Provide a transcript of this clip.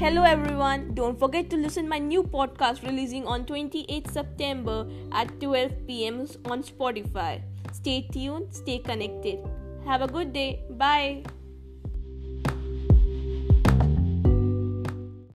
Hello everyone. Don't forget to listen my new podcast releasing on 28th September at 12 pm on Spotify. Stay tuned, stay connected. Have a good day. Bye.